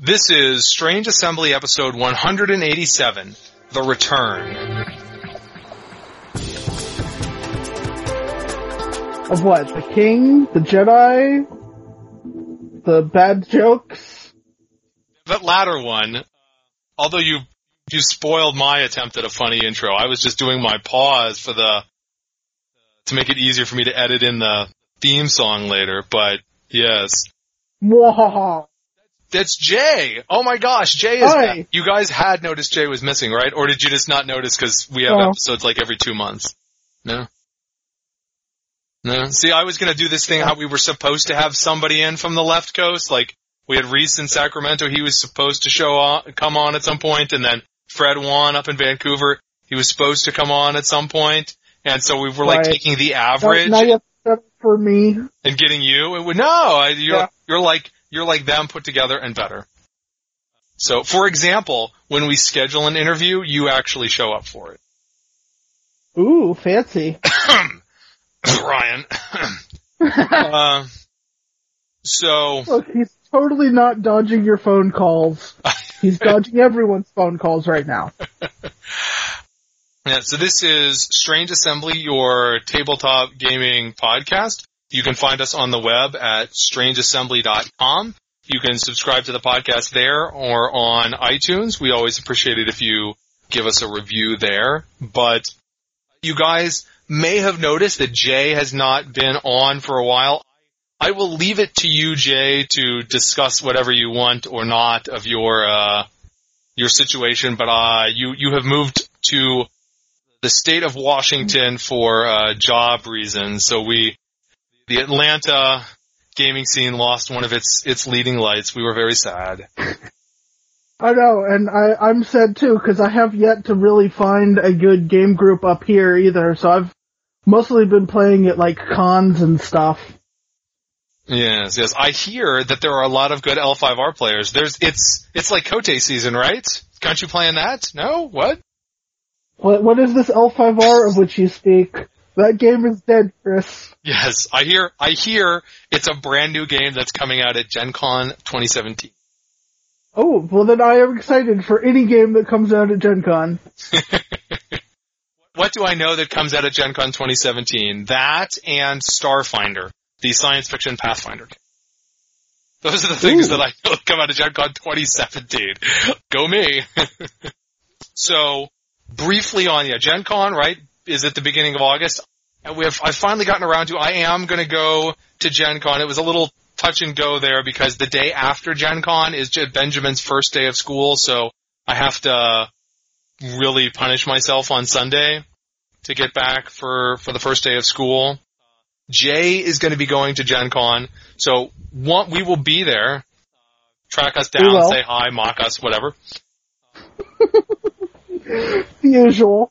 This is Strange Assembly episode 187, The Return. Of what? The king? The Jedi? The bad jokes? That latter one, uh, although you you spoiled my attempt at a funny intro, I was just doing my pause for the to make it easier for me to edit in the theme song later, but yes. That's Jay. Oh my gosh, Jay is Hi. You guys had noticed Jay was missing, right? Or did you just not notice because we have episodes like every two months? No. No. See, I was gonna do this thing how we were supposed to have somebody in from the left coast. Like we had Reese in Sacramento. He was supposed to show on, come on at some point, and then Fred Wan up in Vancouver. He was supposed to come on at some point. and so we were like Right. taking the average now you have to set up for me. and getting you. It would no, you're Yeah. you're like you're like them put together and better. So, for example, when we schedule an interview, you actually show up for it. Ooh, fancy. Ryan. uh, so, Look, he's totally not dodging your phone calls. He's dodging everyone's phone calls right now. yeah, so this is Strange Assembly, your tabletop gaming podcast. You can find us on the web at strangeassembly.com. You can subscribe to the podcast there or on iTunes. We always appreciate it if you give us a review there. But you guys may have noticed that Jay has not been on for a while. I will leave it to you, Jay, to discuss whatever you want or not of your uh, your situation. But uh, you you have moved to the state of Washington for uh, job reasons. So we the Atlanta gaming scene lost one of its its leading lights. We were very sad. I know, and I, I'm sad too, because I have yet to really find a good game group up here either, so I've mostly been playing at like cons and stuff. Yes, yes. I hear that there are a lot of good L5R players. There's it's it's like Kote season, right? Can't you playing that? No? What? What, what is this L5R of which you speak? That game is dead, Chris. Yes, I hear I hear it's a brand new game that's coming out at Gen Con 2017. Oh, well then I am excited for any game that comes out at Gen Con. What do I know that comes out at Gen Con 2017? That and Starfinder, the science fiction Pathfinder game. Those are the things Ooh. that I know that come out of Gen Con 2017. Go me. so, briefly on, yeah, Gen Con, right, is at the beginning of August. And we have, I've finally gotten around to, I am gonna go to Gen Con. It was a little touch and go there because the day after Gen Con is Benjamin's first day of school, so I have to really punish myself on Sunday to get back for, for the first day of school. Jay is going to be going to Gen Con, so one, we will be there. Track us down, say hi, mock us, whatever. The usual.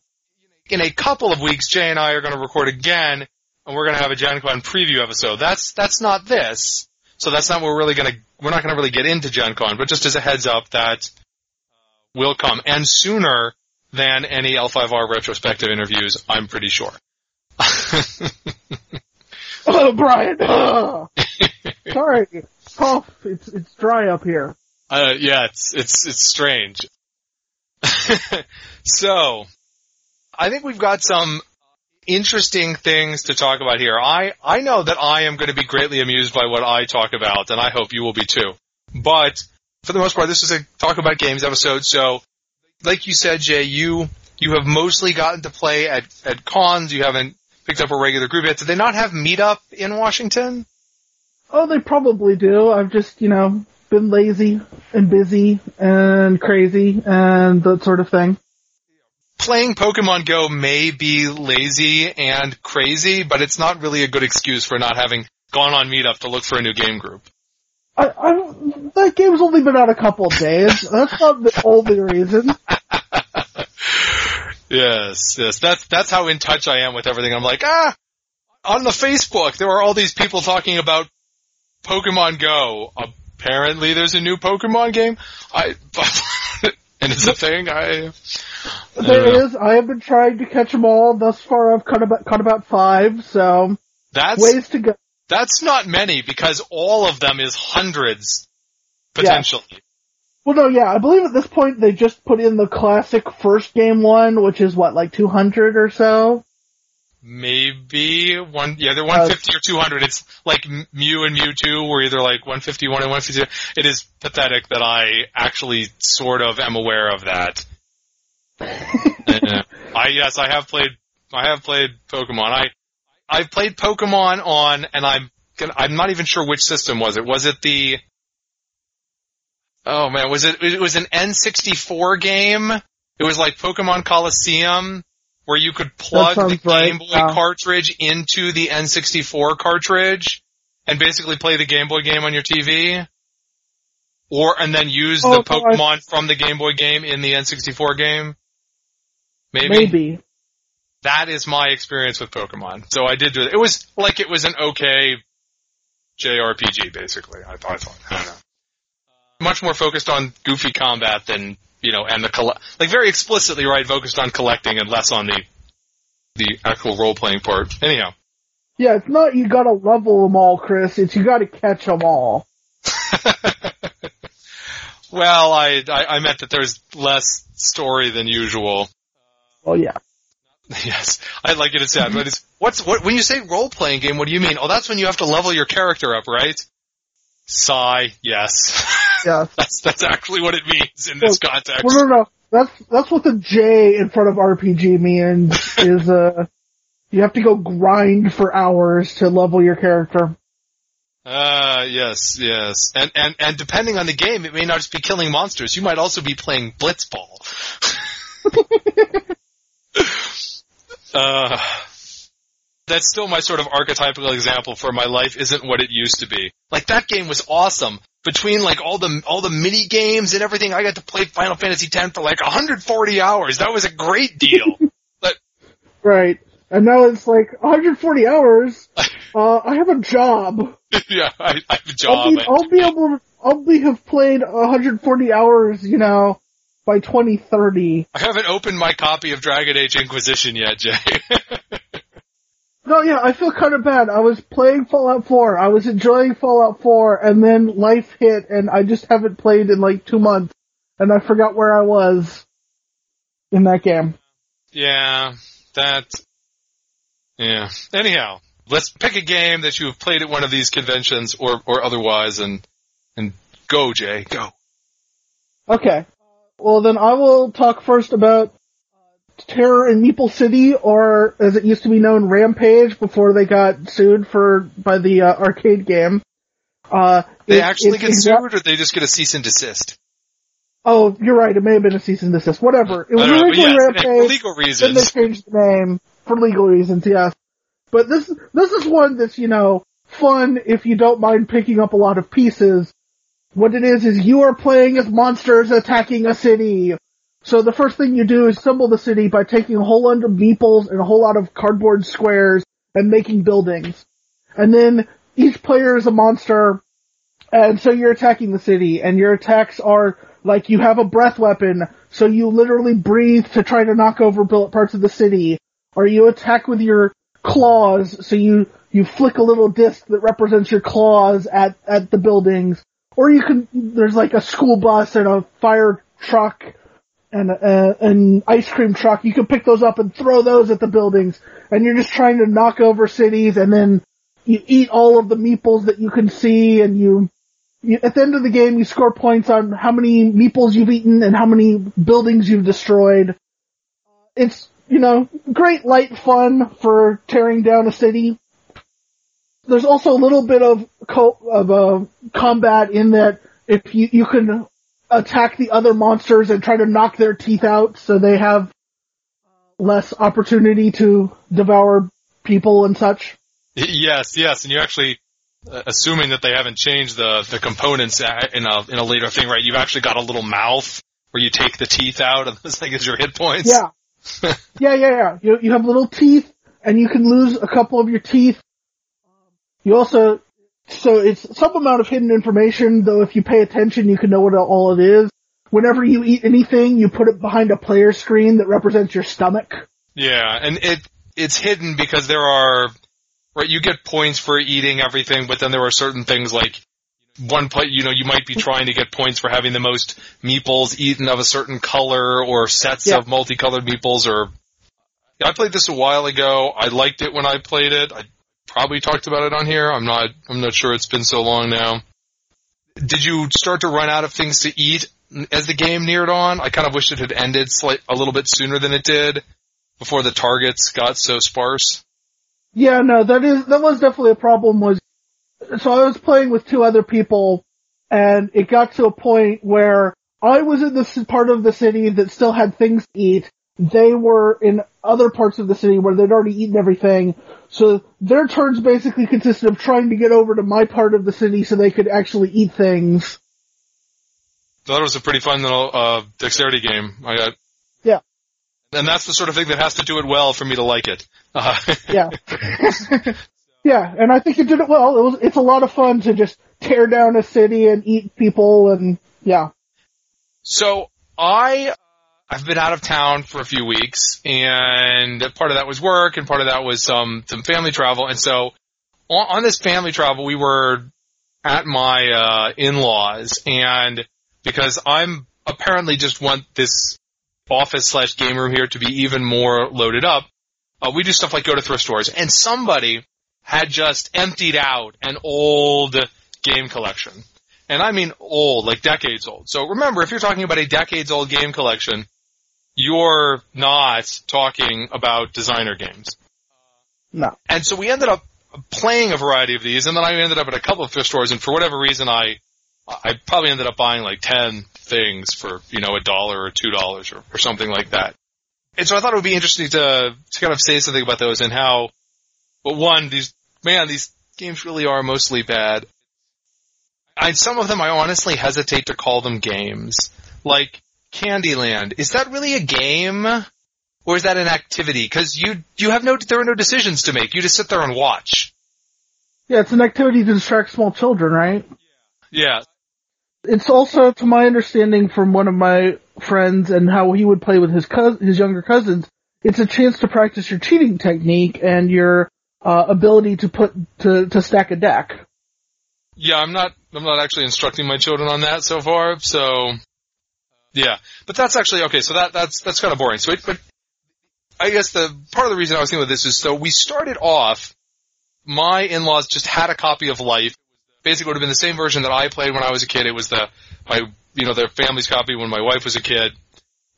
In a couple of weeks, Jay and I are going to record again, and we're going to have a Gen Con preview episode. That's that's not this, so that's not what we're really going to. We're not going to really get into Gen Con, but just as a heads up, that will come and sooner than any L5R retrospective interviews. I'm pretty sure. Oh, Brian! Ugh. Sorry. Cough. It's, it's dry up here. Uh, yeah, it's it's it's strange. so, I think we've got some interesting things to talk about here. I I know that I am going to be greatly amused by what I talk about, and I hope you will be too. But for the most part, this is a talk about games episode. So, like you said, Jay, you you have mostly gotten to play at at cons. You haven't picked up a regular group yet. Do they not have meetup in Washington? Oh, they probably do. I've just, you know, been lazy and busy and crazy and that sort of thing. Playing Pokemon Go may be lazy and crazy, but it's not really a good excuse for not having gone on Meetup to look for a new game group. I, I, that game's only been out a couple of days. That's not the only reason. yes, yes, that's that's how in touch I am with everything. I'm like, ah, on the Facebook there are all these people talking about Pokemon Go. Apparently, there's a new Pokemon game. I and it's a thing. I I. There is. I have been trying to catch them all. Thus far, I've caught about, caught about five, so that's ways to go. That's not many because all of them is hundreds potentially. Well, no, yeah, I believe at this point they just put in the classic first game one, which is what, like 200 or so? Maybe one, yeah, they're 150 uh, or 200. It's like Mew and Mewtwo were either like 151 and 152. It is pathetic that I actually sort of am aware of that. I, yes, I have played, I have played Pokemon. I, I've played Pokemon on, and I'm, I'm not even sure which system was it. Was it the, oh man, was it, it was an N64 game? It was like Pokemon Colosseum where you could plug the Game Boy cartridge into the N64 cartridge and basically play the Game Boy game on your TV. Or, and then use oh, the Pokemon from the Game Boy game in the N64 game. Maybe. Maybe. That is my experience with Pokemon. So I did do it. It was like it was an okay JRPG, basically. I thought. I thought. I don't know. Much more focused on goofy combat than you know, and the coll- like very explicitly, right, focused on collecting and less on the the actual role playing part. Anyhow. Yeah, it's not you gotta level them all, Chris. It's you gotta catch them all. well, I, I, I meant that there's less story than usual. Oh yeah. Yes, I'd like it. to say that, but it's what's what when you say role playing game? What do you mean? Oh, that's when you have to level your character up, right? Sigh. Yes. Yeah. that's that's actually what it means in this context. Well, no, no. That's that's what the J in front of RPG means. is uh, you have to go grind for hours to level your character. Ah, uh, yes, yes. And, and, and depending on the game, it may not just be killing monsters. You might also be playing Blitzball. uh, that's still my sort of archetypical example for my life isn't what it used to be. Like that game was awesome. Between like all the all the mini games and everything, I got to play Final Fantasy X for like 140 hours. That was a great deal. but right, and now it's like 140 hours. Uh, I have a job. yeah, I, I, have a job. I'll be, I'll be able to. I'll be have played 140 hours. You know, by 2030. I haven't opened my copy of Dragon Age Inquisition yet, Jay. No, yeah, I feel kind of bad. I was playing Fallout 4. I was enjoying Fallout 4, and then life hit, and I just haven't played in like two months, and I forgot where I was in that game. Yeah, that. Yeah. Anyhow, let's pick a game that you have played at one of these conventions or or otherwise, and and go, Jay, go. Okay. Well, then I will talk first about Terror in Meeple City, or as it used to be known, Rampage, before they got sued for by the uh, arcade game. Uh, they it, actually it, get sued, or they just get a cease and desist? Oh, you're right. It may have been a cease and desist. Whatever. It was originally yes, Rampage. For legal reasons. Then they changed the name for legal reasons. Yes. But this this is one that's you know fun if you don't mind picking up a lot of pieces. What it is is you are playing as monsters attacking a city so the first thing you do is assemble the city by taking a whole lot of meeples and a whole lot of cardboard squares and making buildings. And then each player is a monster, and so you're attacking the city, and your attacks are like you have a breath weapon, so you literally breathe to try to knock over parts of the city, or you attack with your claws, so you you flick a little disc that represents your claws at at the buildings, or you can there's like a school bus and a fire truck and uh, an ice cream truck. You can pick those up and throw those at the buildings, and you're just trying to knock over cities, and then you eat all of the meeples that you can see, and you, you at the end of the game you score points on how many meeples you've eaten and how many buildings you've destroyed. It's you know great light fun for tearing down a city. There's also a little bit of co- of uh, combat in that if you you can attack the other monsters and try to knock their teeth out so they have less opportunity to devour people and such. Yes, yes, and you actually, uh, assuming that they haven't changed the the components in a in a later thing, right? You've actually got a little mouth where you take the teeth out, and this thing is your hit points. Yeah, yeah, yeah, yeah. You you have little teeth, and you can lose a couple of your teeth. You also so it's some amount of hidden information, though if you pay attention, you can know what all it is. Whenever you eat anything, you put it behind a player screen that represents your stomach. Yeah, and it it's hidden because there are right. You get points for eating everything, but then there are certain things like one point, you know, you might be trying to get points for having the most meeples eaten of a certain color or sets Yeah. of multicolored meeples or yeah, I played this a while ago. I liked it when I played it. I probably talked about it on here. I'm not I'm not sure it's been so long now. Did you start to run out of things to eat as the game neared on? I kind of wish it had ended slight, a little bit sooner than it did before the targets got so sparse. Yeah, no, that is that was definitely a problem. Was so I was playing with two other people, and it got to a point where I was in this part of the city that still had things to eat. They were in other parts of the city where they'd already eaten everything. So their turns basically consisted of trying to get over to my part of the city so they could actually eat things. thought it was a pretty fun little uh, dexterity game. I got Yeah. and that's the sort of thing that has to do it well for me to like it. Uh, Yeah. yeah, and I think it did it well. It was, it's a lot of fun to just tear down a city and eat people and, yeah. so I I've been out of town for a few weeks, and part of that was work, and part of that was some some family travel, and so on, on this family travel, we were at my uh, in-laws, and because I'm apparently just want this office slash game room here to be even more loaded up, uh, we do stuff like go to thrift stores, and somebody had just emptied out an old game collection. And I mean old, like decades old. So remember, if you're talking about a decades old game collection, you're not talking about designer games. No. And so we ended up playing a variety of these, and then I ended up at a couple of thrift stores, and for whatever reason, I I probably ended up buying like ten things for you know a dollar or two dollars or, or something like that. And so I thought it would be interesting to to kind of say something about those and how, well, one these man these games really are mostly bad. I some of them I honestly hesitate to call them games, like Candyland. Is that really a game? Or is that an activity? Because you you have no there are no decisions to make. You just sit there and watch. Yeah, it's an activity to distract small children, right? Yeah. It's also, to my understanding from one of my friends and how he would play with his cous- his younger cousins, it's a chance to practice your cheating technique and your uh, ability to put to to stack a deck. Yeah, I'm not I'm not actually instructing my children on that so far. So yeah, but that's actually okay. So that that's that's kind of boring. So it, but I guess the part of the reason I was thinking of this is so we started off. My in-laws just had a copy of Life. Basically, would have been the same version that I played when I was a kid. It was the my you know their family's copy when my wife was a kid,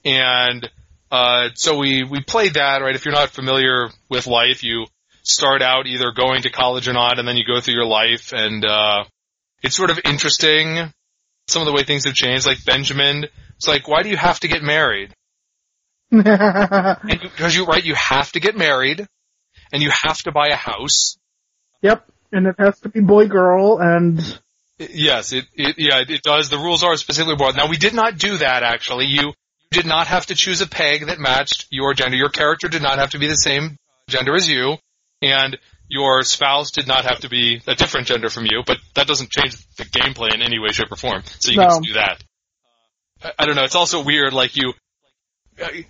and uh, so we we played that. Right, if you're not familiar with Life, you start out either going to college or not, and then you go through your life, and uh, it's sort of interesting. Some of the way things have changed, like Benjamin, it's like, why do you have to get married? because you right, you have to get married, and you have to buy a house. Yep, and it has to be boy girl and Yes, it, it yeah it does. The rules are specifically broad. Now we did not do that actually. You did not have to choose a peg that matched your gender. Your character did not have to be the same gender as you, and your spouse did not have to be a different gender from you. But that doesn't change the gameplay in any way, shape, or form. So you No. can just do that. I, don't know. It's also weird. Like you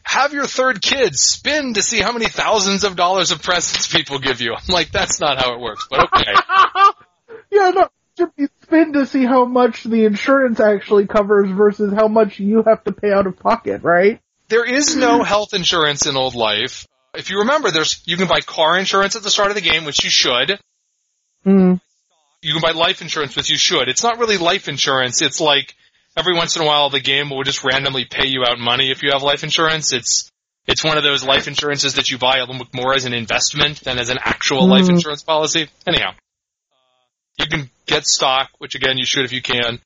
have your third kid spin to see how many thousands of dollars of presents people give you. I'm like, that's not how it works. But okay. yeah, no, be spin to see how much the insurance actually covers versus how much you have to pay out of pocket, right? There is no health insurance in old life. If you remember, there's you can buy car insurance at the start of the game, which you should. Mm. You can buy life insurance, which you should. It's not really life insurance. It's like every once in a while the game will just randomly pay you out money if you have life insurance. It's it's one of those life insurances that you buy a little bit more as an investment than as an actual life Mhm. insurance policy. Anyhow, you can get stock, which again you should if you can.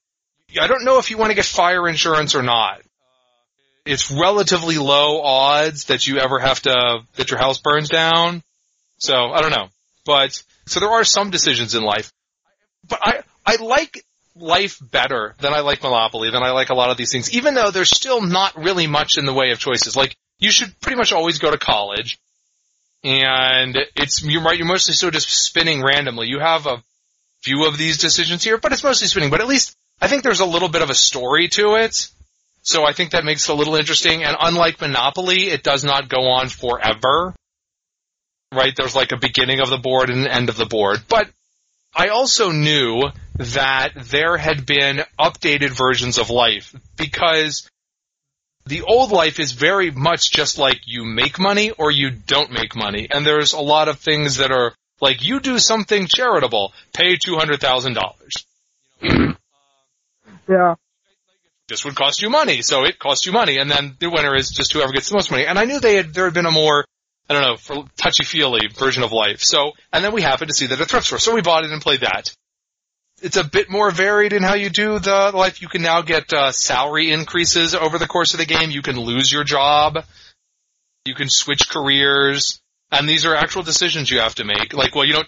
I don't know if you want to get fire insurance or not. It's relatively low odds that you ever have to that your house burns down. So I don't know, but so there are some decisions in life. But I I like life better than I like Monopoly, than I like a lot of these things, even though there's still not really much in the way of choices. Like you should pretty much always go to college, and it's you're right. You're mostly still just spinning randomly. You have a few of these decisions here, but it's mostly spinning. But at least I think there's a little bit of a story to it. So I think that makes it a little interesting. And unlike Monopoly, it does not go on forever. Right? There's like a beginning of the board and an end of the board. But I also knew that there had been updated versions of life because the old life is very much just like you make money or you don't make money. And there's a lot of things that are like you do something charitable, pay $200,000. Yeah. This would cost you money, so it costs you money. And then the winner is just whoever gets the most money. And I knew they had, there had been a more, I don't know, for touchy-feely version of life. So, and then we happened to see that at thrift store. So we bought it and played that it's a bit more varied in how you do the life. You can now get uh, salary increases over the course of the game. You can lose your job. You can switch careers, and these are actual decisions you have to make. Like, well, you don't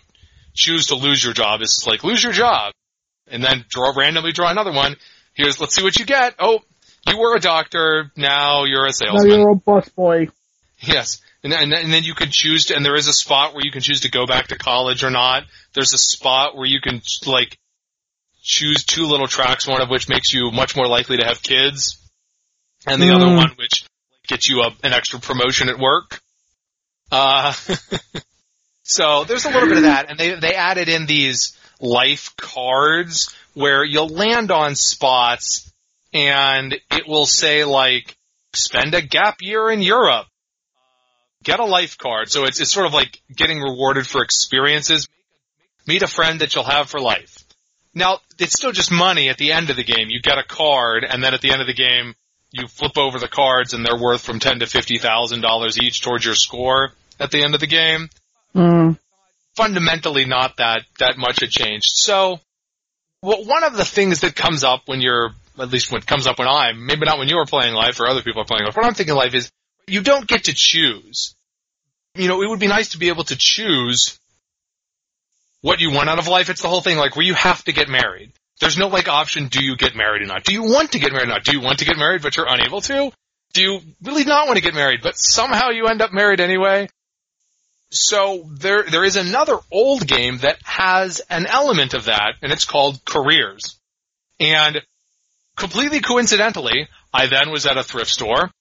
choose to lose your job. It's like lose your job, and then draw randomly draw another one. Here's let's see what you get. Oh, you were a doctor. Now you're a salesman. Now you're a bus boy. Yes. And, and, and then you can choose to, and there is a spot where you can choose to go back to college or not. There's a spot where you can, like, choose two little tracks, one of which makes you much more likely to have kids, and the mm. other one which gets you a, an extra promotion at work. Uh, so there's a little bit of that, and they they added in these life cards where you'll land on spots, and it will say like spend a gap year in Europe, get a life card. So it's it's sort of like getting rewarded for experiences. Meet a friend that you'll have for life. Now, it's still just money at the end of the game. You get a card, and then at the end of the game, you flip over the cards, and they're worth from ten to fifty thousand dollars each towards your score at the end of the game. Mm. Fundamentally, not that that much had changed. So, well, one of the things that comes up when you're, at least when it comes up when I'm, maybe not when you are playing life or other people are playing life. What I'm thinking life is, you don't get to choose. You know, it would be nice to be able to choose what you want out of life. It's the whole thing, like where you have to get married. There's no like option, do you get married or not? Do you want to get married or not? Do you want to get married but you're unable to? Do you really not want to get married but somehow you end up married anyway? So there, there is another old game that has an element of that and it's called Careers. And completely coincidentally, I then was at a thrift store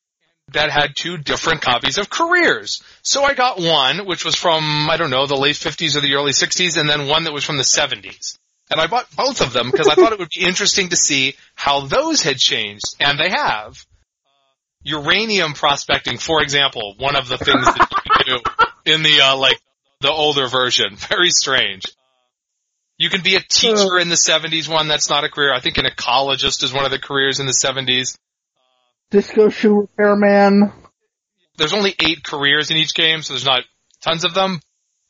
that had two different copies of Careers. So I got one, which was from, I don't know, the late 50s or the early 60s, and then one that was from the 70s. And I bought both of them because I thought it would be interesting to see how those had changed, and they have. Uranium prospecting, for example, one of the things that you do in the, uh, like, the older version. Very strange. You can be a teacher in the 70s one, that's not a career. I think an ecologist is one of the careers in the 70s. Disco Shoe Repairman. There's only eight careers in each game, so there's not tons of them.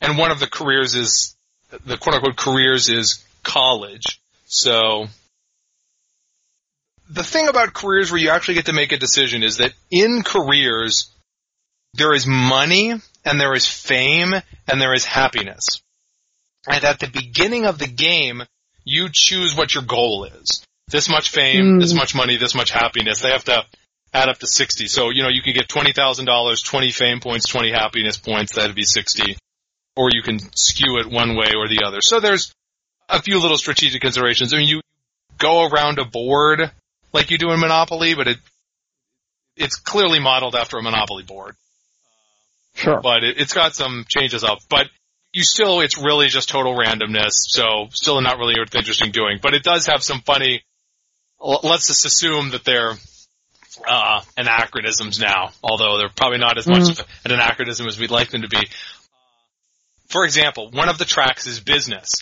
And one of the careers is, the quote unquote careers is college. So, the thing about careers where you actually get to make a decision is that in careers, there is money, and there is fame, and there is happiness. And at the beginning of the game, you choose what your goal is. This much fame, mm. this much money, this much happiness. They have to add up to 60. So, you know, you could get $20,000, 20 fame points, 20 happiness points, that'd be 60. Or you can skew it one way or the other. So there's a few little strategic considerations. I mean, you go around a board like you do in Monopoly, but it, it's clearly modeled after a Monopoly board. Sure. But it, it's got some changes up. But you still, it's really just total randomness, so still not really interesting doing. But it does have some funny, let's just assume that they're uh, anachronisms now, although they're probably not as much mm-hmm. an anachronism as we'd like them to be. For example, one of the tracks is business.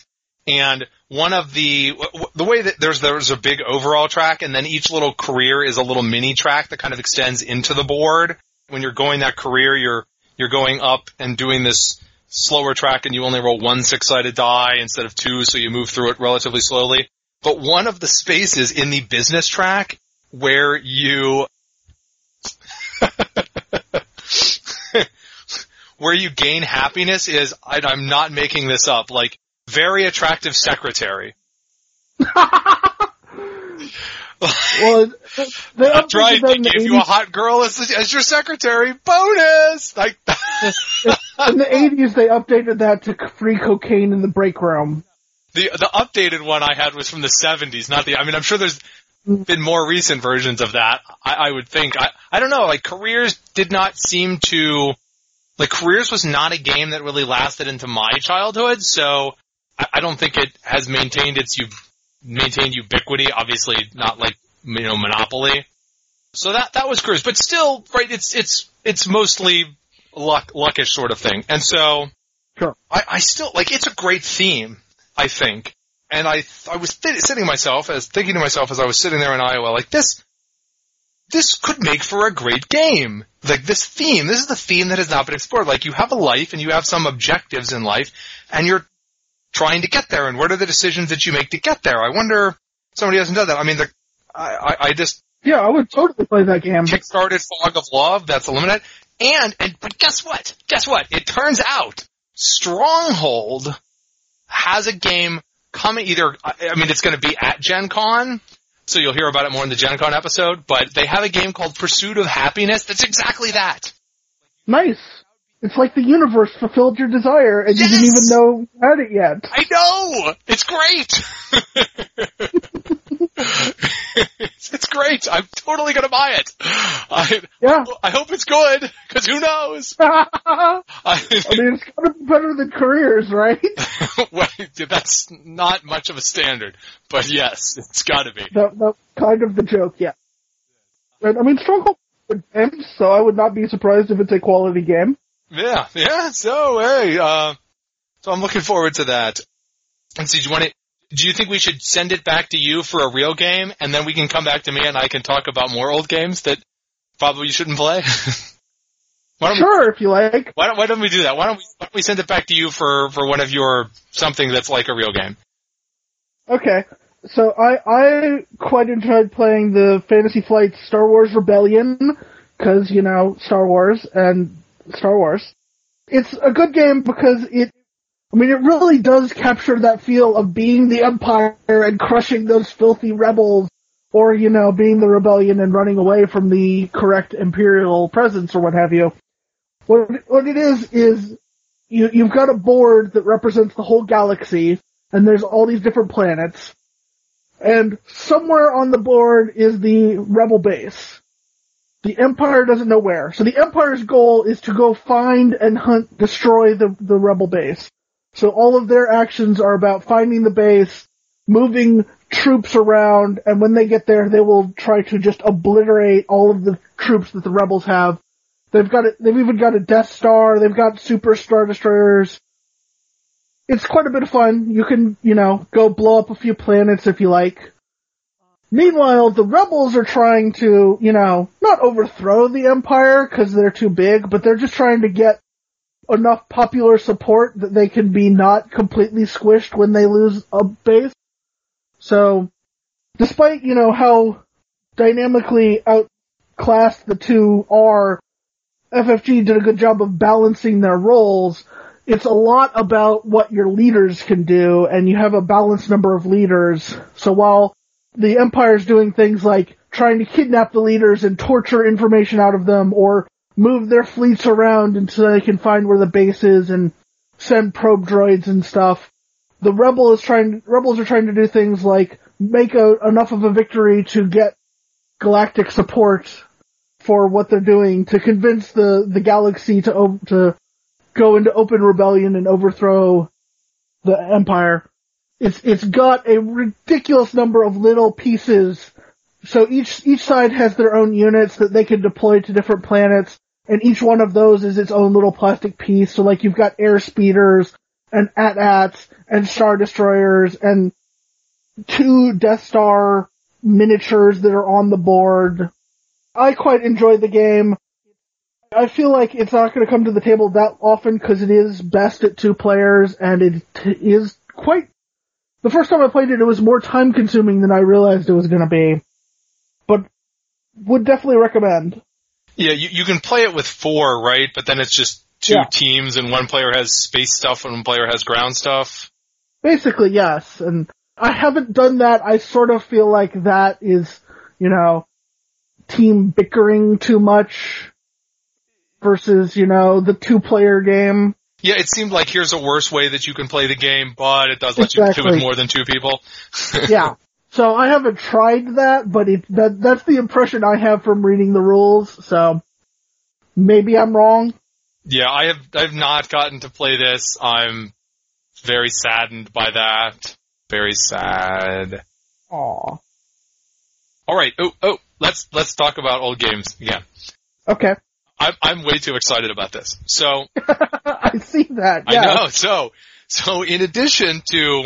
And one of the, the way that there's, there's a big overall track and then each little career is a little mini track that kind of extends into the board. When you're going that career, you're, you're going up and doing this slower track and you only roll one six-sided die instead of two, so you move through it relatively slowly. But one of the spaces in the business track where you where you gain happiness is I, I'm not making this up. Like very attractive secretary. well. They gave 80s. you a hot girl as, as your secretary. Bonus. Like in the eighties, they updated that to free cocaine in the break room. The the updated one I had was from the seventies, not the. I mean, I'm sure there's Mm. been more recent versions of that. I, I would think. I I don't know. Like careers did not seem to like careers was not a game that really lasted into my childhood. So I, I don't think it has maintained its u- maintained ubiquity. Obviously, not like you know Monopoly. So that that was curious, but still, right? It's it's it's mostly luck luckish sort of thing, and so Sure. I, I still like it's a great theme. I think, and I I was th- sitting myself as thinking to myself as I was sitting there in Iowa, like this this could make for a great game. Like this theme, this is the theme that has not been explored. Like you have a life and you have some objectives in life and you're trying to get there and what are the decisions that you make to get there? I wonder if somebody hasn't done that. I mean, the, I, I, I just Yeah, I would totally play that game. kickstarted Fog of Love, that's eliminated. And, and, but guess what? Guess what? It turns out Stronghold has a game coming either, I mean, it's going to be at Gen Con, so you'll hear about it more in the Gen Con episode, but they have a game called Pursuit of Happiness that's exactly that. Nice. It's like the universe fulfilled your desire and you didn't even know you had it yet. I know! It's great! it's, it's great. I'm totally gonna buy it. I, Yeah. I hope it's good, cause who knows? I I, mean, it's gotta be better than careers, right? well, that's not much of a standard, but yes, it's gotta be. That, that's kind of the joke, yeah. I mean, Stronghold a so I would not be surprised if it's a quality game. Yeah, yeah, so hey, uh, so I'm looking forward to that. And so do you want to, do you think we should send it back to you for a real game and then we can come back to me and I can talk about more old games that probably you shouldn't play? don't we, Sure, if you like. why, don't, why don't we do that? Why don't we, why don't we send it back to you for, for one of your, something that's like a real game? Okay. So I, I quite enjoyed playing the Fantasy Flight Star Wars Rebellion, cause, you know, Star Wars and Star Wars. It's a good game because it, I mean, it really does capture that feel of being the Empire and crushing those filthy rebels, or, you know, being the rebellion and running away from the correct Imperial presence or what have you. What, what it is, is you, you've got a board that represents the whole galaxy, and there's all these different planets, and somewhere on the board is the rebel base. The Empire doesn't know where. So the Empire's goal is to go find and hunt, destroy the, the rebel base. So all of their actions are about finding the base, moving troops around, and when they get there, they will try to just obliterate all of the troops that the rebels have. They've got it, they've even got a Death Star, they've got Super Star Destroyers. It's quite a bit of fun. You can, you know, go blow up a few planets if you like. Meanwhile, the rebels are trying to, you know, not overthrow the Empire because they're too big, but they're just trying to get enough popular support that they can be not completely squished when they lose a base. So, despite, you know, how dynamically outclassed the two are, FFG did a good job of balancing their roles. It's a lot about what your leaders can do, and you have a balanced number of leaders. So while the Empire's doing things like trying to kidnap the leaders and torture information out of them, or move their fleets around until they can find where the base is and send probe droids and stuff. The rebel is trying, rebels are trying to do things like make a, enough of a victory to get galactic support for what they're doing to convince the, the galaxy to, to go into open rebellion and overthrow the empire. It's, it's got a ridiculous number of little pieces. So each, each side has their own units that they can deploy to different planets, and each one of those is its own little plastic piece. So like you've got air speeders, and AT-ATs, and Star Destroyers, and two Death Star miniatures that are on the board. I quite enjoyed the game. I feel like it's not going to come to the table that often because it is best at two players and it is quite. The first time I played it, it was more time consuming than I realized it was going to be. But would definitely recommend. Yeah, you, you can play it with four, right? But then it's just two Yeah. teams and one player has space stuff and one player has ground stuff. Basically, yes. And I haven't done that. I sort of feel like that is, you know, team bickering too much versus, you know, the two player game. Yeah, it seemed like here's a worse way that you can play the game, but it does let you do Exactly. it more than two people. yeah. So I haven't tried that, but it, that, that's the impression I have from reading the rules, so maybe I'm wrong. Yeah, I have I've not gotten to play this. I'm very saddened by that. Very sad. Aw. All right. Oh, oh, let's let's talk about old games again. Okay. I'm I'm way too excited about this. So I see that. Yeah. I know. So so in addition to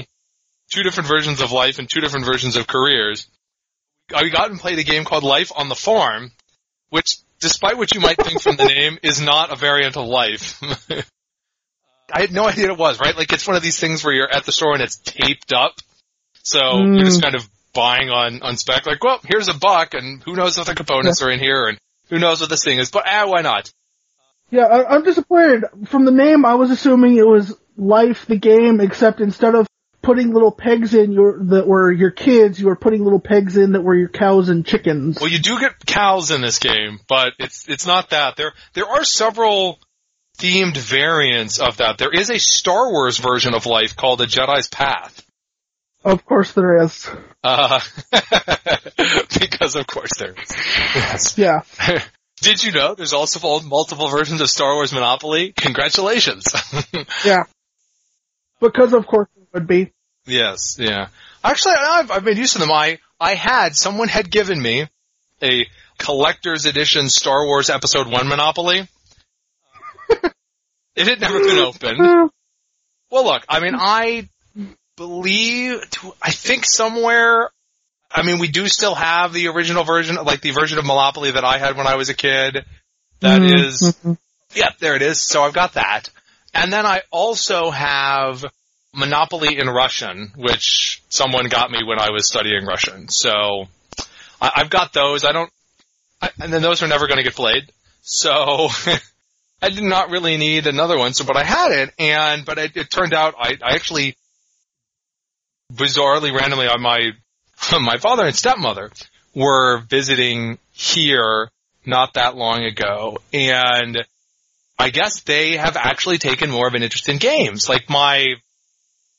two different versions of life and two different versions of careers, I got and played a game called Life on the Farm, which, despite what you might think from the name, is not a variant of life. I had no idea it was, right? Like it's one of these things where you're at the store and it's taped up. So Mm. you're just kind of buying on, on spec, like, well, here's a buck and who knows what the components are in here and who knows what this thing is, but ah, why not? Yeah, I, I'm disappointed. From the name, I was assuming it was Life the game, except instead of putting little pegs in your that were your kids, you were putting little pegs in that were your cows and chickens. Well, you do get cows in this game, but it's it's not that. There there are several themed variants of that. There is a Star Wars version of life called A Jedi's Path. Of course there is. Uh, because of course there is. Yes. Yeah. Did you know there's also multiple versions of Star Wars Monopoly? Congratulations. Yeah. Because of course it would be. yes, yeah. Actually, I've, I've been used to them. I, I had, someone had given me a collector's edition Star Wars Episode 1 Monopoly. it had never been opened. Well, look, I mean, I believe, I think somewhere, I mean, we do still have the original version, like the version of Monopoly that I had when I was a kid. That mm, is, yep, there it is. So I've got that. And then I also have Monopoly in Russian, which someone got me when I was studying Russian. So I, I've got those. I don't, I, and then those are never going to get played. So I did not really need another one. So, but I had it, and but it, it turned out I, I actually bizarrely, randomly, on my my father and stepmother were visiting here not that long ago, and I guess they have actually taken more of an interest in games. Like my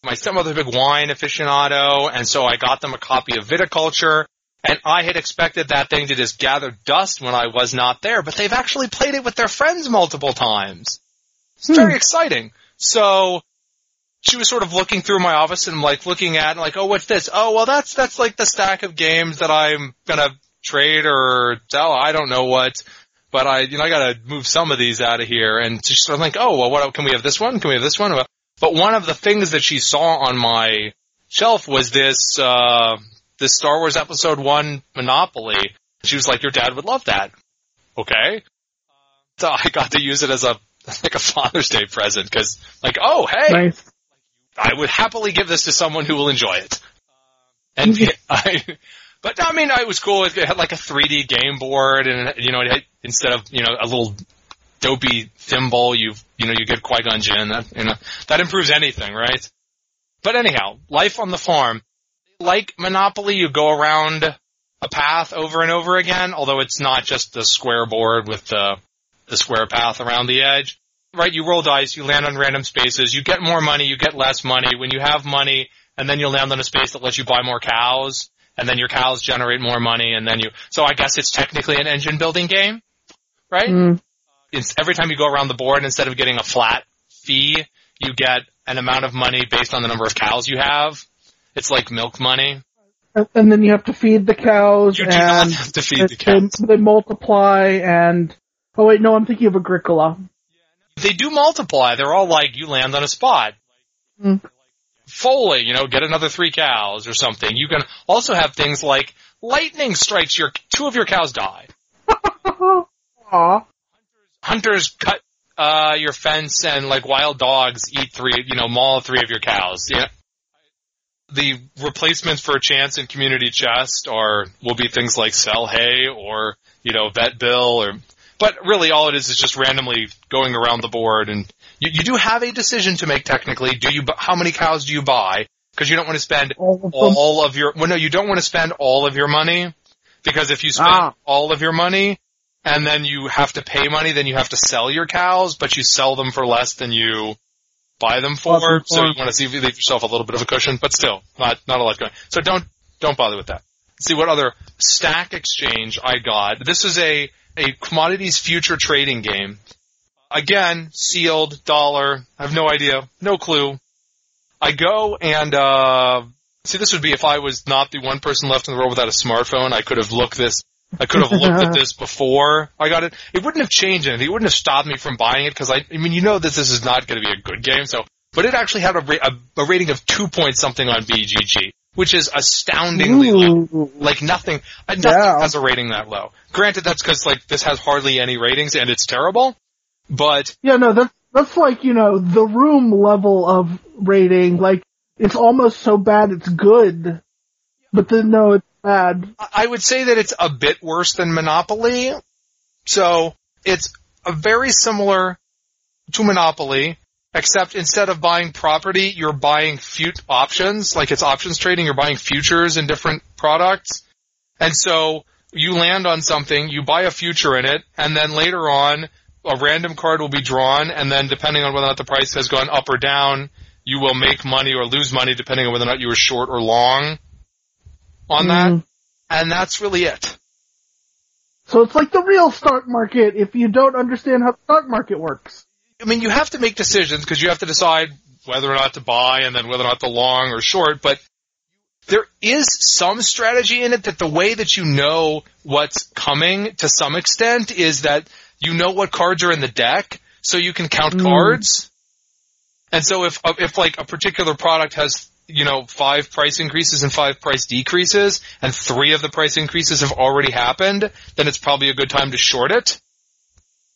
my stepmother's a big wine aficionado, and so I got them a copy of Viticulture. And I had expected that thing to just gather dust when I was not there, but they've actually played it with their friends multiple times. It's hmm. very exciting. So she was sort of looking through my office and like looking at and like, oh, what's this? Oh, well, that's that's like the stack of games that I'm gonna trade or sell. I don't know what, but I you know I gotta move some of these out of here. And she's sort of like, oh, well, what can we have this one? Can we have this one? But one of the things that she saw on my shelf was this uh this Star Wars Episode One Monopoly. She was like, your dad would love that. Okay. So I got to use it as a like a Father's Day present because like, oh hey, Nice. I would happily give this to someone who will enjoy it. And I, but I mean, it was cool. It had like a 3D game board, and you know, it had, instead of you know a little dopey thimble, you you know you get Qui Gon Jinn. That you know that improves anything, right? But anyhow, life on the farm, like Monopoly, you go around a path over and over again. Although it's not just the square board with the the square path around the edge right? You roll dice, you land on random spaces, you get more money, you get less money. When you have money, and then you land on a space that lets you buy more cows, and then your cows generate more money, and then you. So I guess it's technically an engine building game, right? Mm. It's every time you go around the board, instead of getting a flat fee, you get an amount of money based on the number of cows you have. It's like milk money. And, then you have to feed the cows You do not and have to feed the they, cows. they multiply and oh wait, no, I'm thinking of Agricola. They do multiply. They're all like, you land on a spot. Mm. Foley, you know, get another three cows or something. You can also have things like lightning strikes your, two of your cows die. Aw. Hunters cut, uh, your fence and like wild dogs eat three, you know, maul three of your cows. Yeah. The replacements for chance and community chest are, will be things like sell hay or, you know, vet bill or, but really all it is is just randomly going around the board and you, you do have a decision to make technically. Do you, how many cows do you buy? Cause you don't want to spend All of all of your well no you don't want to spend all of your money because if you spend Ah. all of your money and then you have to pay money then you have to sell your cows but you sell them for less than you buy them for them so you want to see if you leave yourself a little bit of a cushion but still not not a lot going so don't don't bother with that see what other stack exchange I got this is a a commodities future trading game again sealed dollar I have no idea no clue I go and uh see this would be if I was not the one person left in the world without a smartphone. I could have looked this. I could have looked at this before I got it. It wouldn't have changed anything. It wouldn't have stopped me from buying it because I, I mean, you know that this is not going to be a good game. So, but it actually had a, a, a rating of two point something on BGG, which is astoundingly low. Like nothing, uh, nothing Yeah. has a rating that low. Granted, that's because like this has hardly any ratings and it's terrible. But Yeah, no, that's that's like you know the room level of rating. Like it's almost so bad it's good, but then no, it's bad. I would say that it's a bit worse than Monopoly. So it's a very similar to Monopoly, except instead of buying property, you're buying fut- options, like it's options trading, you're buying futures in different products. And so you land on something, you buy a future in it, and then later on, a random card will be drawn, and then depending on whether or not the price has gone up or down, you will make money or lose money depending on whether or not you were short or long on that. Mhm. And that's really it. So it's like the real stock market if you don't understand how the stock market works. I mean, you have to make decisions because you have to decide whether or not to buy and then whether or not to long or short, but there is some strategy in it that the way that you know what's coming to some extent is that you know what cards are in the deck, so you can count Mm. cards. And so if, if like a particular product has, you know, five price increases and five price decreases, and three of the price increases have already happened, then it's probably a good time to short it.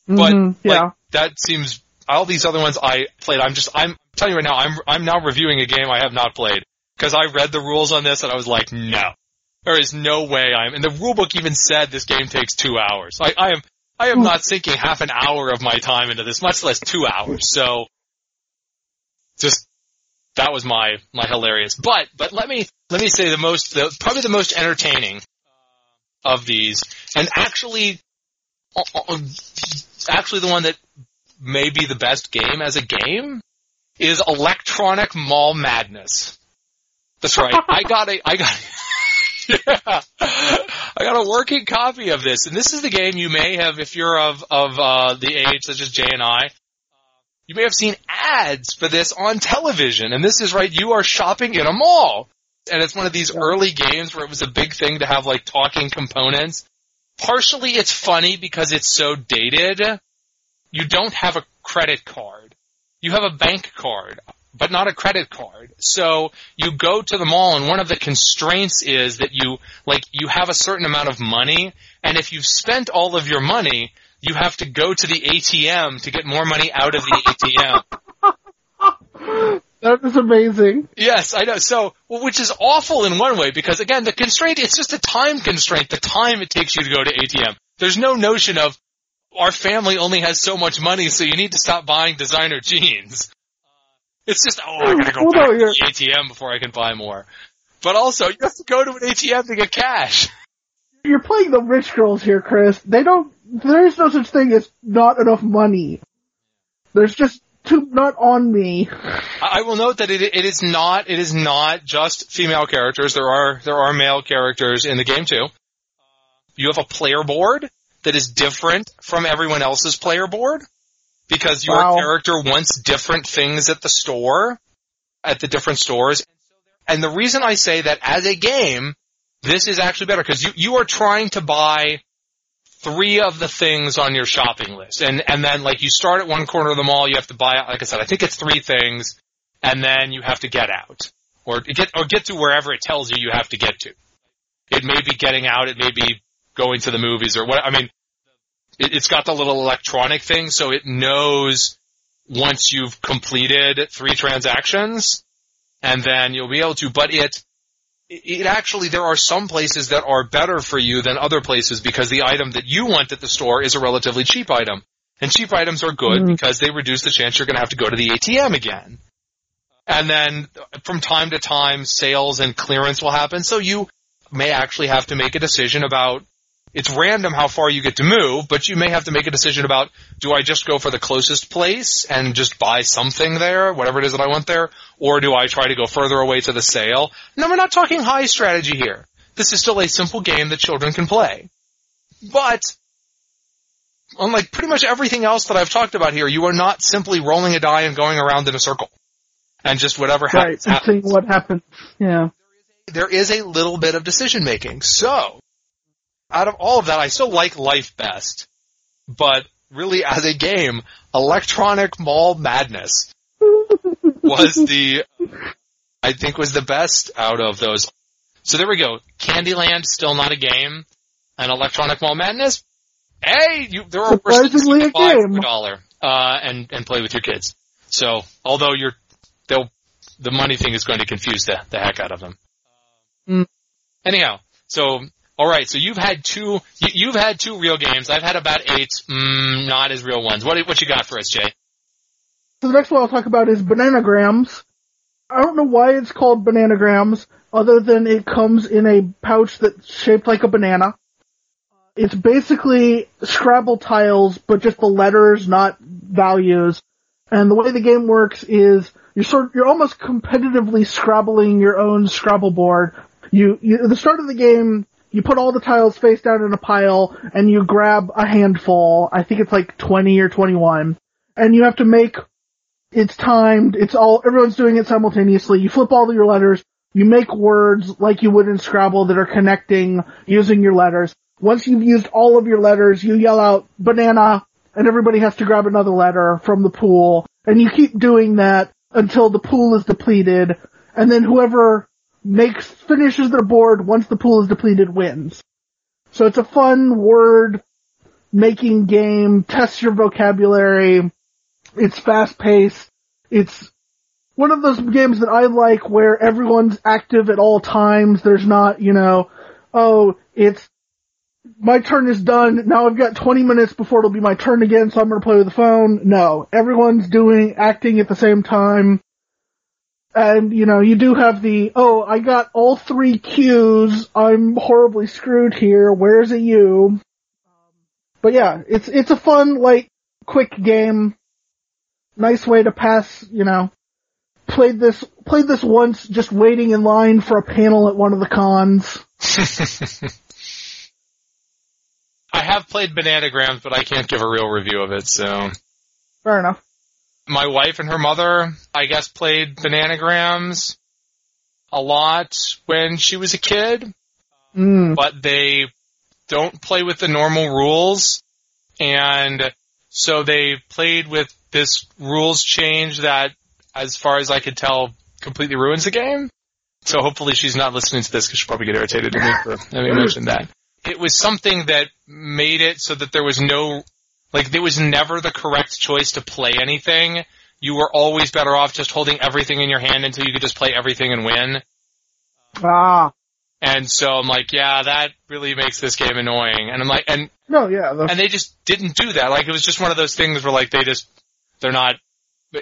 But Mhm, yeah. like, that seems all these other ones I played. I'm just I'm telling you right now. I'm I'm now reviewing a game I have not played because I read the rules on this and I was like, no, there is no way I'm. And the rule book even said this game takes two hours. I I am I am not sinking half an hour of my time into this, much less two hours. So just that was my my hilarious. But but let me let me say the most the, probably the most entertaining of these, and actually uh, uh, actually the one that may be the best game as a game is Electronic Mall Madness. That's right. I got a I got yeah. I got a working copy of this, and this is the game you may have if you're of of uh, the age such as Jay and I. You may have seen ads for this on television, and this is right. You are shopping in a mall, and it's one of these early games where it was a big thing to have like talking components. Partially, it's funny because it's so dated. You don't have a credit card. You have a bank card, but not a credit card. So you go to the mall, and one of the constraints is that you like you have a certain amount of money, and if you've spent all of your money, you have to go to the ATM to get more money out of the ATM. That is amazing. Yes, I know. So, which is awful in one way because again, the constraint, it's just a time constraint, the time it takes you to go to ATM. There's no notion of our family only has so much money, so you need to stop buying designer jeans. It's just, oh, I gotta go Well, back to the ATM before I can buy more. But also, you have to go to an ATM to get cash. You're playing the rich girls here, Chris. They don't. There's no such thing as not enough money. There's just too not on me. I I will note that it, it is not it is not just female characters. There are there are male characters in the game too. You have a player board that is different from everyone else's player board because your Wow. character wants different things at the store, at the different stores. And the reason I say that as a game, this is actually better because you, you are trying to buy three of the things on your shopping list. And, and then like you start at one corner of the mall, you have to buy, like I said, I think it's three things and then you have to get out or get, or get to wherever it tells you you have to get to. It may be getting out, it may be going to the movies or what, I mean, it, it's got the little electronic thing so it knows once you've completed three transactions and then you'll be able to, but it, it actually, there are some places that are better for you than other places because the item that you want at the store is a relatively cheap item. And cheap items are good Mhm. because they reduce the chance you're going to have to go to the ATM again. And then from time to time, sales and clearance will happen. So you may actually have to make a decision about it's random how far you get to move, but you may have to make a decision about do I just go for the closest place and just buy something there, whatever it is that I want there, or do I try to go further away to the sale? No, we're not talking high strategy here. This is still a simple game that children can play. But unlike pretty much everything else that I've talked about here, you are not simply rolling a die and going around in a circle. and just whatever right, happens. seeing happens. what happens. Yeah. There is a little bit of decision making. So, out of all of that, I still like Life best, but really as a game, Electronic Mall Madness was the, I think was the best out of those. So there we go. Candyland still not a game, and Electronic Mall Madness. Hey, you there are Surprisingly a game. dollar, uh, and and play with your kids. So although you're, they'll the money thing is going to confuse the the heck out of them. Mm. Anyhow, so all right, so you've had two, you, you've had two real games. I've had about eight, mm, not as real ones. What what you got for us, Jay? So the next one I'll talk about is Bananagrams. I don't know why it's called Bananagrams, other than it comes in a pouch that's shaped like a banana. It's basically Scrabble tiles, but just the letters, not values. And the way the game works is you're sort you're almost competitively scrabbling your own Scrabble board. You, you at the start of the game, you put all the tiles face down in a pile, and you grab a handful. I think it's like 20 or 21, and you have to make it's timed. It's all everyone's doing it simultaneously. You flip all your letters. You make words like you would in Scrabble that are connecting using your letters. Once you've used all of your letters, you yell out banana, and everybody has to grab another letter from the pool, and you keep doing that until the pool is depleted, and then whoever makes finishes their board once the pool is depleted wins. So it's a fun word making game. Tests your vocabulary. It's fast paced. It's one of those games that I like where everyone's active at all times. There's not, you know, oh, it's my turn is done. Now I've got 20 minutes before it'll be my turn again, so I'm going to play with the phone. No, everyone's doing acting at the same time. And, you know, you do have the, oh, I got all three cues. I'm horribly screwed here. Where's a U? But yeah, it's, it's a fun, like, quick game. Nice way to pass, you know, played this, played this once just waiting in line for a panel at one of the cons. I have played Bananagrams, but I can't give a real review of it. So Fair enough. My wife and her mother, I guess, played Bananagrams a lot when she was a kid, Mm. but they don't play with the normal rules, and so they played with this rules change that, as far as I could tell, completely ruins the game. So hopefully she's not listening to this because she'll probably get irritated at me for having mentioned that. It was something that made it so that there was no, like there was never the correct choice to play anything. You were always better off just holding everything in your hand until you could just play everything and win. Ah. And so I'm like, yeah, that really makes this game annoying. And I'm like, and No, yeah. The, and they just didn't do that. Like it was just one of those things where like they just they're not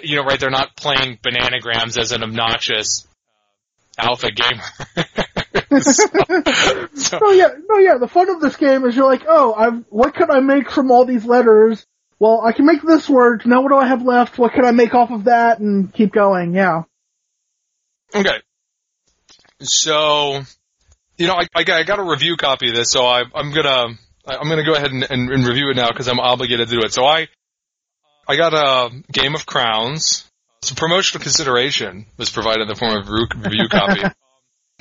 you know right they're not playing bananagrams as an obnoxious alpha gamer. so, so- no, yeah, no, yeah. The fun of this game is you're like, oh, I've, what can I make from all these letters? Well, I can make this word. Now what do I have left? What can I make off of that? And keep going. Yeah. okay. So you know I, I got I got a review copy of this, so I, I'm gonna I'm gonna go ahead and, and, and review it now because I'm obligated to do it. So I I got a Game of Crowns. So promotional consideration was provided in the form of review copy.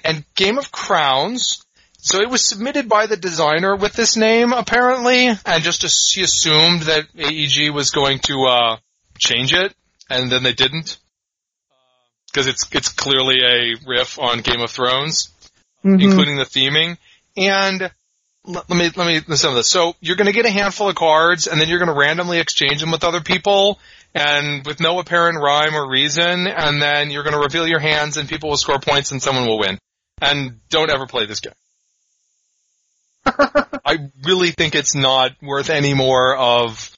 and Game of Crowns. So it was submitted by the designer with this name apparently, and just as she assumed that AEG was going to uh, change it, and then they didn't, because it's it's clearly a riff on Game of Thrones, Mhm. including the theming. And let, let me let me listen to this. So you're going to get a handful of cards, and then you're going to randomly exchange them with other people, and with no apparent rhyme or reason, and then you're going to reveal your hands, and people will score points, and someone will win. And don't ever play this game. I really think it's not worth any more of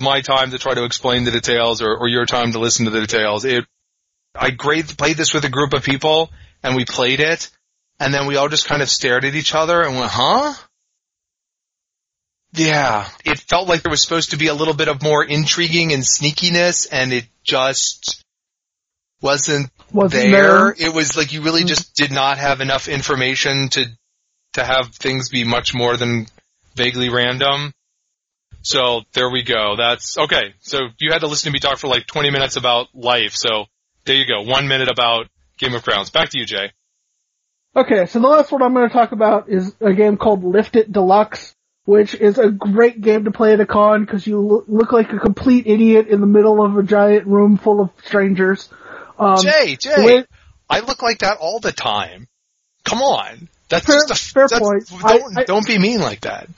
my time to try to explain the details or, or your time to listen to the details. It, I played this with a group of people and we played it and then we all just kind of stared at each other and went, huh? Yeah, it felt like there was supposed to be a little bit of more intriguing and sneakiness and it just wasn't Wasn't there. there. It was like you really mm-hmm. just did not have enough information to to have things be much more than vaguely random. So there we go. That's okay. So you had to listen to me talk for like 20 minutes about life. So there you go. One minute about Game of Crowns. Back to you, Jay. Okay, so the last one I'm going to talk about is a game called Lift It Deluxe, which is a great game to play at a con because you look like a complete idiot in the middle of a giant room full of strangers. Um, Jay, Jay, when- I look like that all the time. Come on. That's Fair- just a fair that's- point. Don't, I- I- don't be mean like that.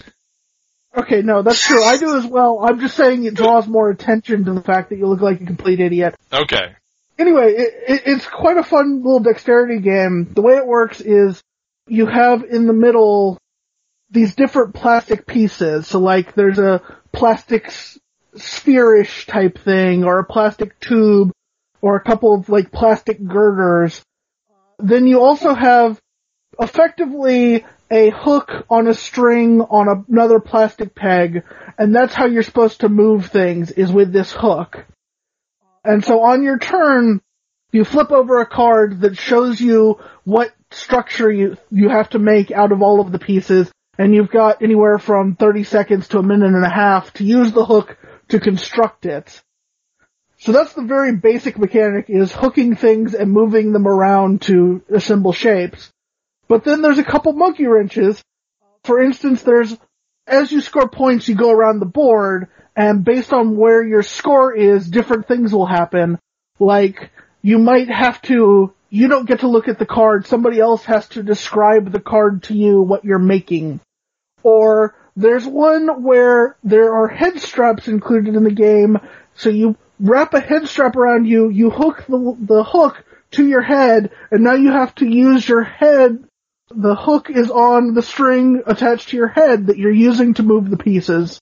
Okay, no, that's true. I do as well. I'm just saying it draws more attention to the fact that you look like a complete idiot. Okay. Anyway, it, it, it's quite a fun little dexterity game. The way it works is you have in the middle these different plastic pieces. So like there's a plastic s- spherish type thing or a plastic tube or a couple of like plastic girders. Then you also have effectively a hook on a string on another plastic peg and that's how you're supposed to move things is with this hook. And so on your turn, you flip over a card that shows you what structure you, you have to make out of all of the pieces, and you've got anywhere from 30 seconds to a minute and a half to use the hook to construct it. So that's the very basic mechanic is hooking things and moving them around to assemble shapes. But then there's a couple monkey wrenches. For instance, there's, as you score points, you go around the board, and based on where your score is, different things will happen. Like, you might have to, you don't get to look at the card, somebody else has to describe the card to you, what you're making. Or, there's one where there are head straps included in the game, so you wrap a head strap around you, you hook the, the hook to your head, and now you have to use your head, the hook is on the string attached to your head that you're using to move the pieces.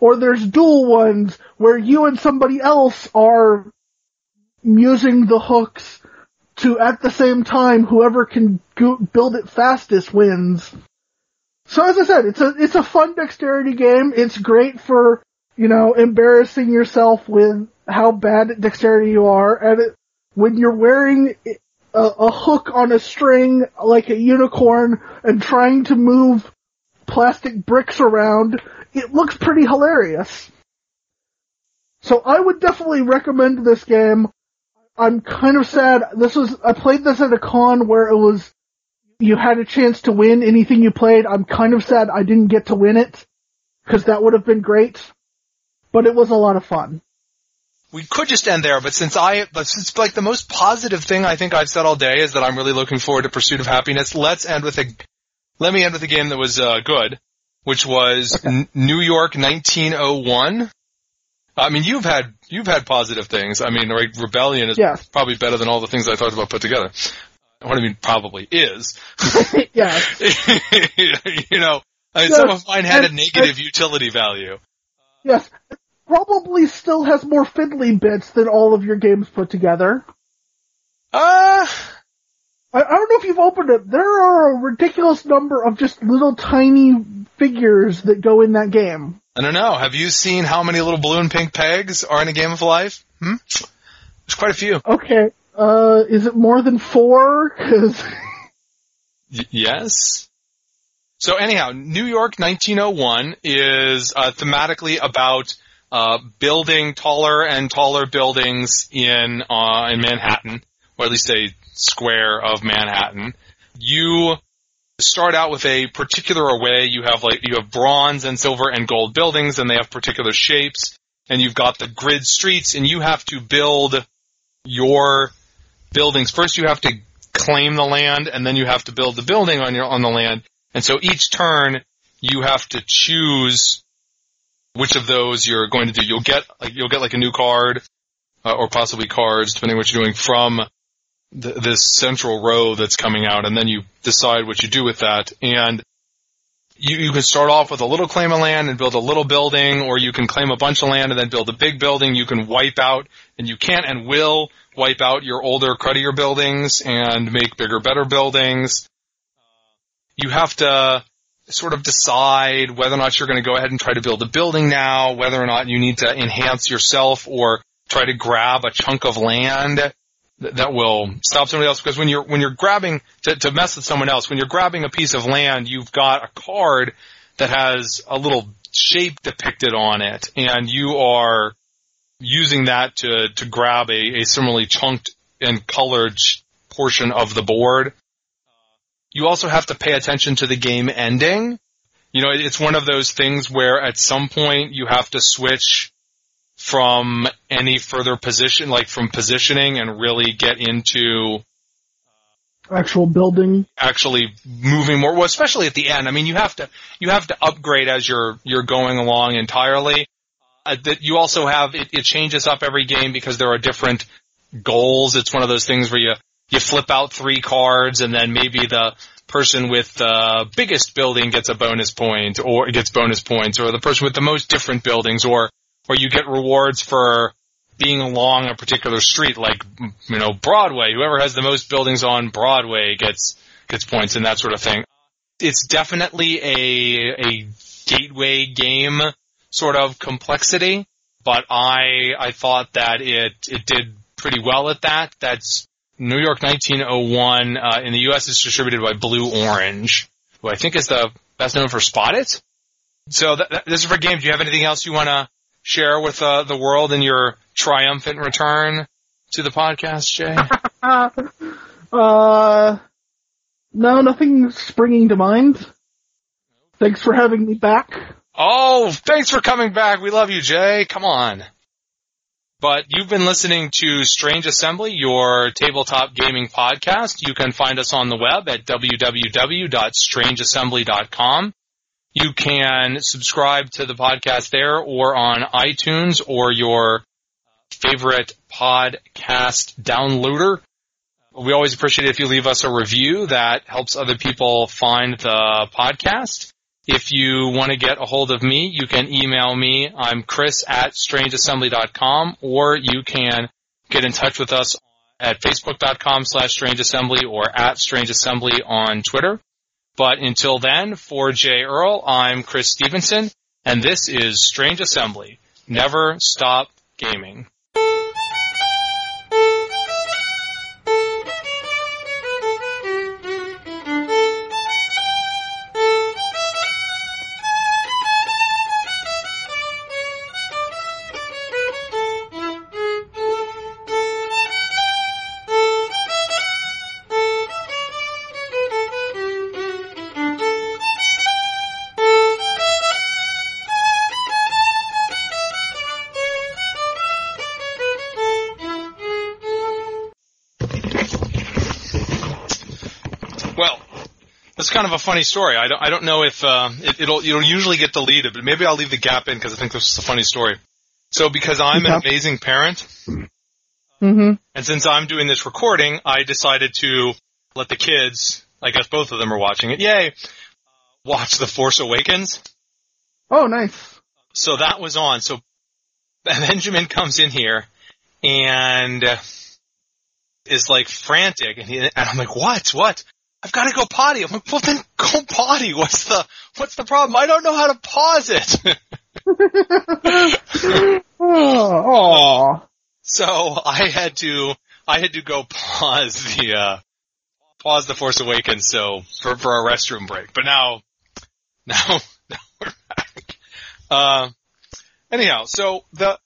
Or there's dual ones where you and somebody else are using the hooks to at the same time whoever can go- build it fastest wins. So as I said, it's a it's a fun dexterity game. It's great for you know embarrassing yourself with how bad at dexterity you are, and it, when you're wearing a, a hook on a string like a unicorn and trying to move plastic bricks around, it looks pretty hilarious. So I would definitely recommend this game. I'm kind of sad. This was I played this at a con where it was you had a chance to win anything you played. I'm kind of sad I didn't get to win it because that would have been great. But it was a lot of fun. We could just end there, but since I, but since like the most positive thing I think I've said all day is that I'm really looking forward to Pursuit of Happiness. Let's end with a, let me end with a game that was uh, good, which was N- New York 1901. I mean, you've had you've had positive things. I mean, like Rebellion is Yes. probably better than all the things I thought about put together. What I mean, probably is. yeah. you know, I mean, Yes, some of mine had a and- negative utility value. Yes. Probably still has more fiddly bits than all of your games put together. Uh, I, I don't know if you've opened it. There are a ridiculous number of just little tiny figures that go in that game. I don't know. Have you seen how many little blue and pink pegs are in a game of life? Hmm? There's quite a few. Okay. Uh, is it more than four? Cause, Y- yes. So anyhow, New York 1901 is uh, thematically about uh, building taller and taller buildings in uh, in Manhattan, or at least a square of Manhattan. You start out with a particular array. You have like you have bronze and silver and gold buildings, and they have particular shapes. And you've got the grid streets, and you have to build your buildings. First, you have to claim the land, and then you have to build the building on your on the land. And so each turn, you have to choose which of those you're going to do. You'll get like you'll get like a new card, uh, or possibly cards, depending what you're doing from th- this central row that's coming out, and then you decide what you do with that. And you, you can start off with a little claim of land and build a little building, or you can claim a bunch of land and then build a big building. You can wipe out, and you can't, and will wipe out your older, cruddier buildings and make bigger, better buildings. You have to sort of decide whether or not you're going to go ahead and try to build a building now, whether or not you need to enhance yourself or try to grab a chunk of land that will stop somebody else. Because when you're when you're grabbing to, to mess with someone else, when you're grabbing a piece of land, you've got a card that has a little shape depicted on it, and you are using that to, to grab a, a similarly chunked and colored portion of the board. You also have to pay attention to the game ending. You know, it's one of those things where at some point you have to switch from any further position, like from positioning and really get into actual building. Actually moving more, well, especially at the end. I mean, you have to, you have to upgrade as you're, you're going along entirely. Uh, that you also have, it, it changes up every game because there are different goals. It's one of those things where you, you flip out three cards and then maybe the person with the biggest building gets a bonus point or gets bonus points or the person with the most different buildings or, or you get rewards for being along a particular street like, you know, Broadway. Whoever has the most buildings on Broadway gets, gets points and that sort of thing. It's definitely a, a gateway game sort of complexity, but I, I thought that it, it did pretty well at that. That's New York 1901 uh, in the U.S. is distributed by Blue Orange, who I think is the best known for Spot It. So that, that, this is for games. Do you have anything else you want to share with uh, the world in your triumphant return to the podcast, Jay? uh, no, nothing springing to mind. Thanks for having me back. Oh, thanks for coming back. We love you, Jay. Come on. But you've been listening to Strange Assembly, your tabletop gaming podcast. You can find us on the web at www.strangeassembly.com. You can subscribe to the podcast there or on iTunes or your favorite podcast downloader. We always appreciate it if you leave us a review that helps other people find the podcast. If you want to get a hold of me, you can email me. I'm Chris at strangeassembly.com or you can get in touch with us at facebook.com slash strangeassembly or at strangeassembly on Twitter. But until then, for Jay Earl, I'm Chris Stevenson, and this is Strange Assembly. Never stop gaming. Of a funny story. I don't, I don't know if uh, it, will it'll usually get deleted, but maybe I'll leave the gap in because I think this is a funny story. So because I'm an amazing parent, mm-hmm. and since I'm doing this recording, I decided to let the kids, I guess both of them are watching it, yay, watch The Force Awakens. Oh, nice. So that was on. So Benjamin comes in here and is like frantic, and, he, and I'm like, what? What? I've got to go potty. I'm like, well then go potty. What's the, what's the problem? I don't know how to pause it. oh, so I had to, I had to go pause the, uh, pause the Force Awakens so, for, for our restroom break. But now, now, now we're back. Uh, anyhow, so the,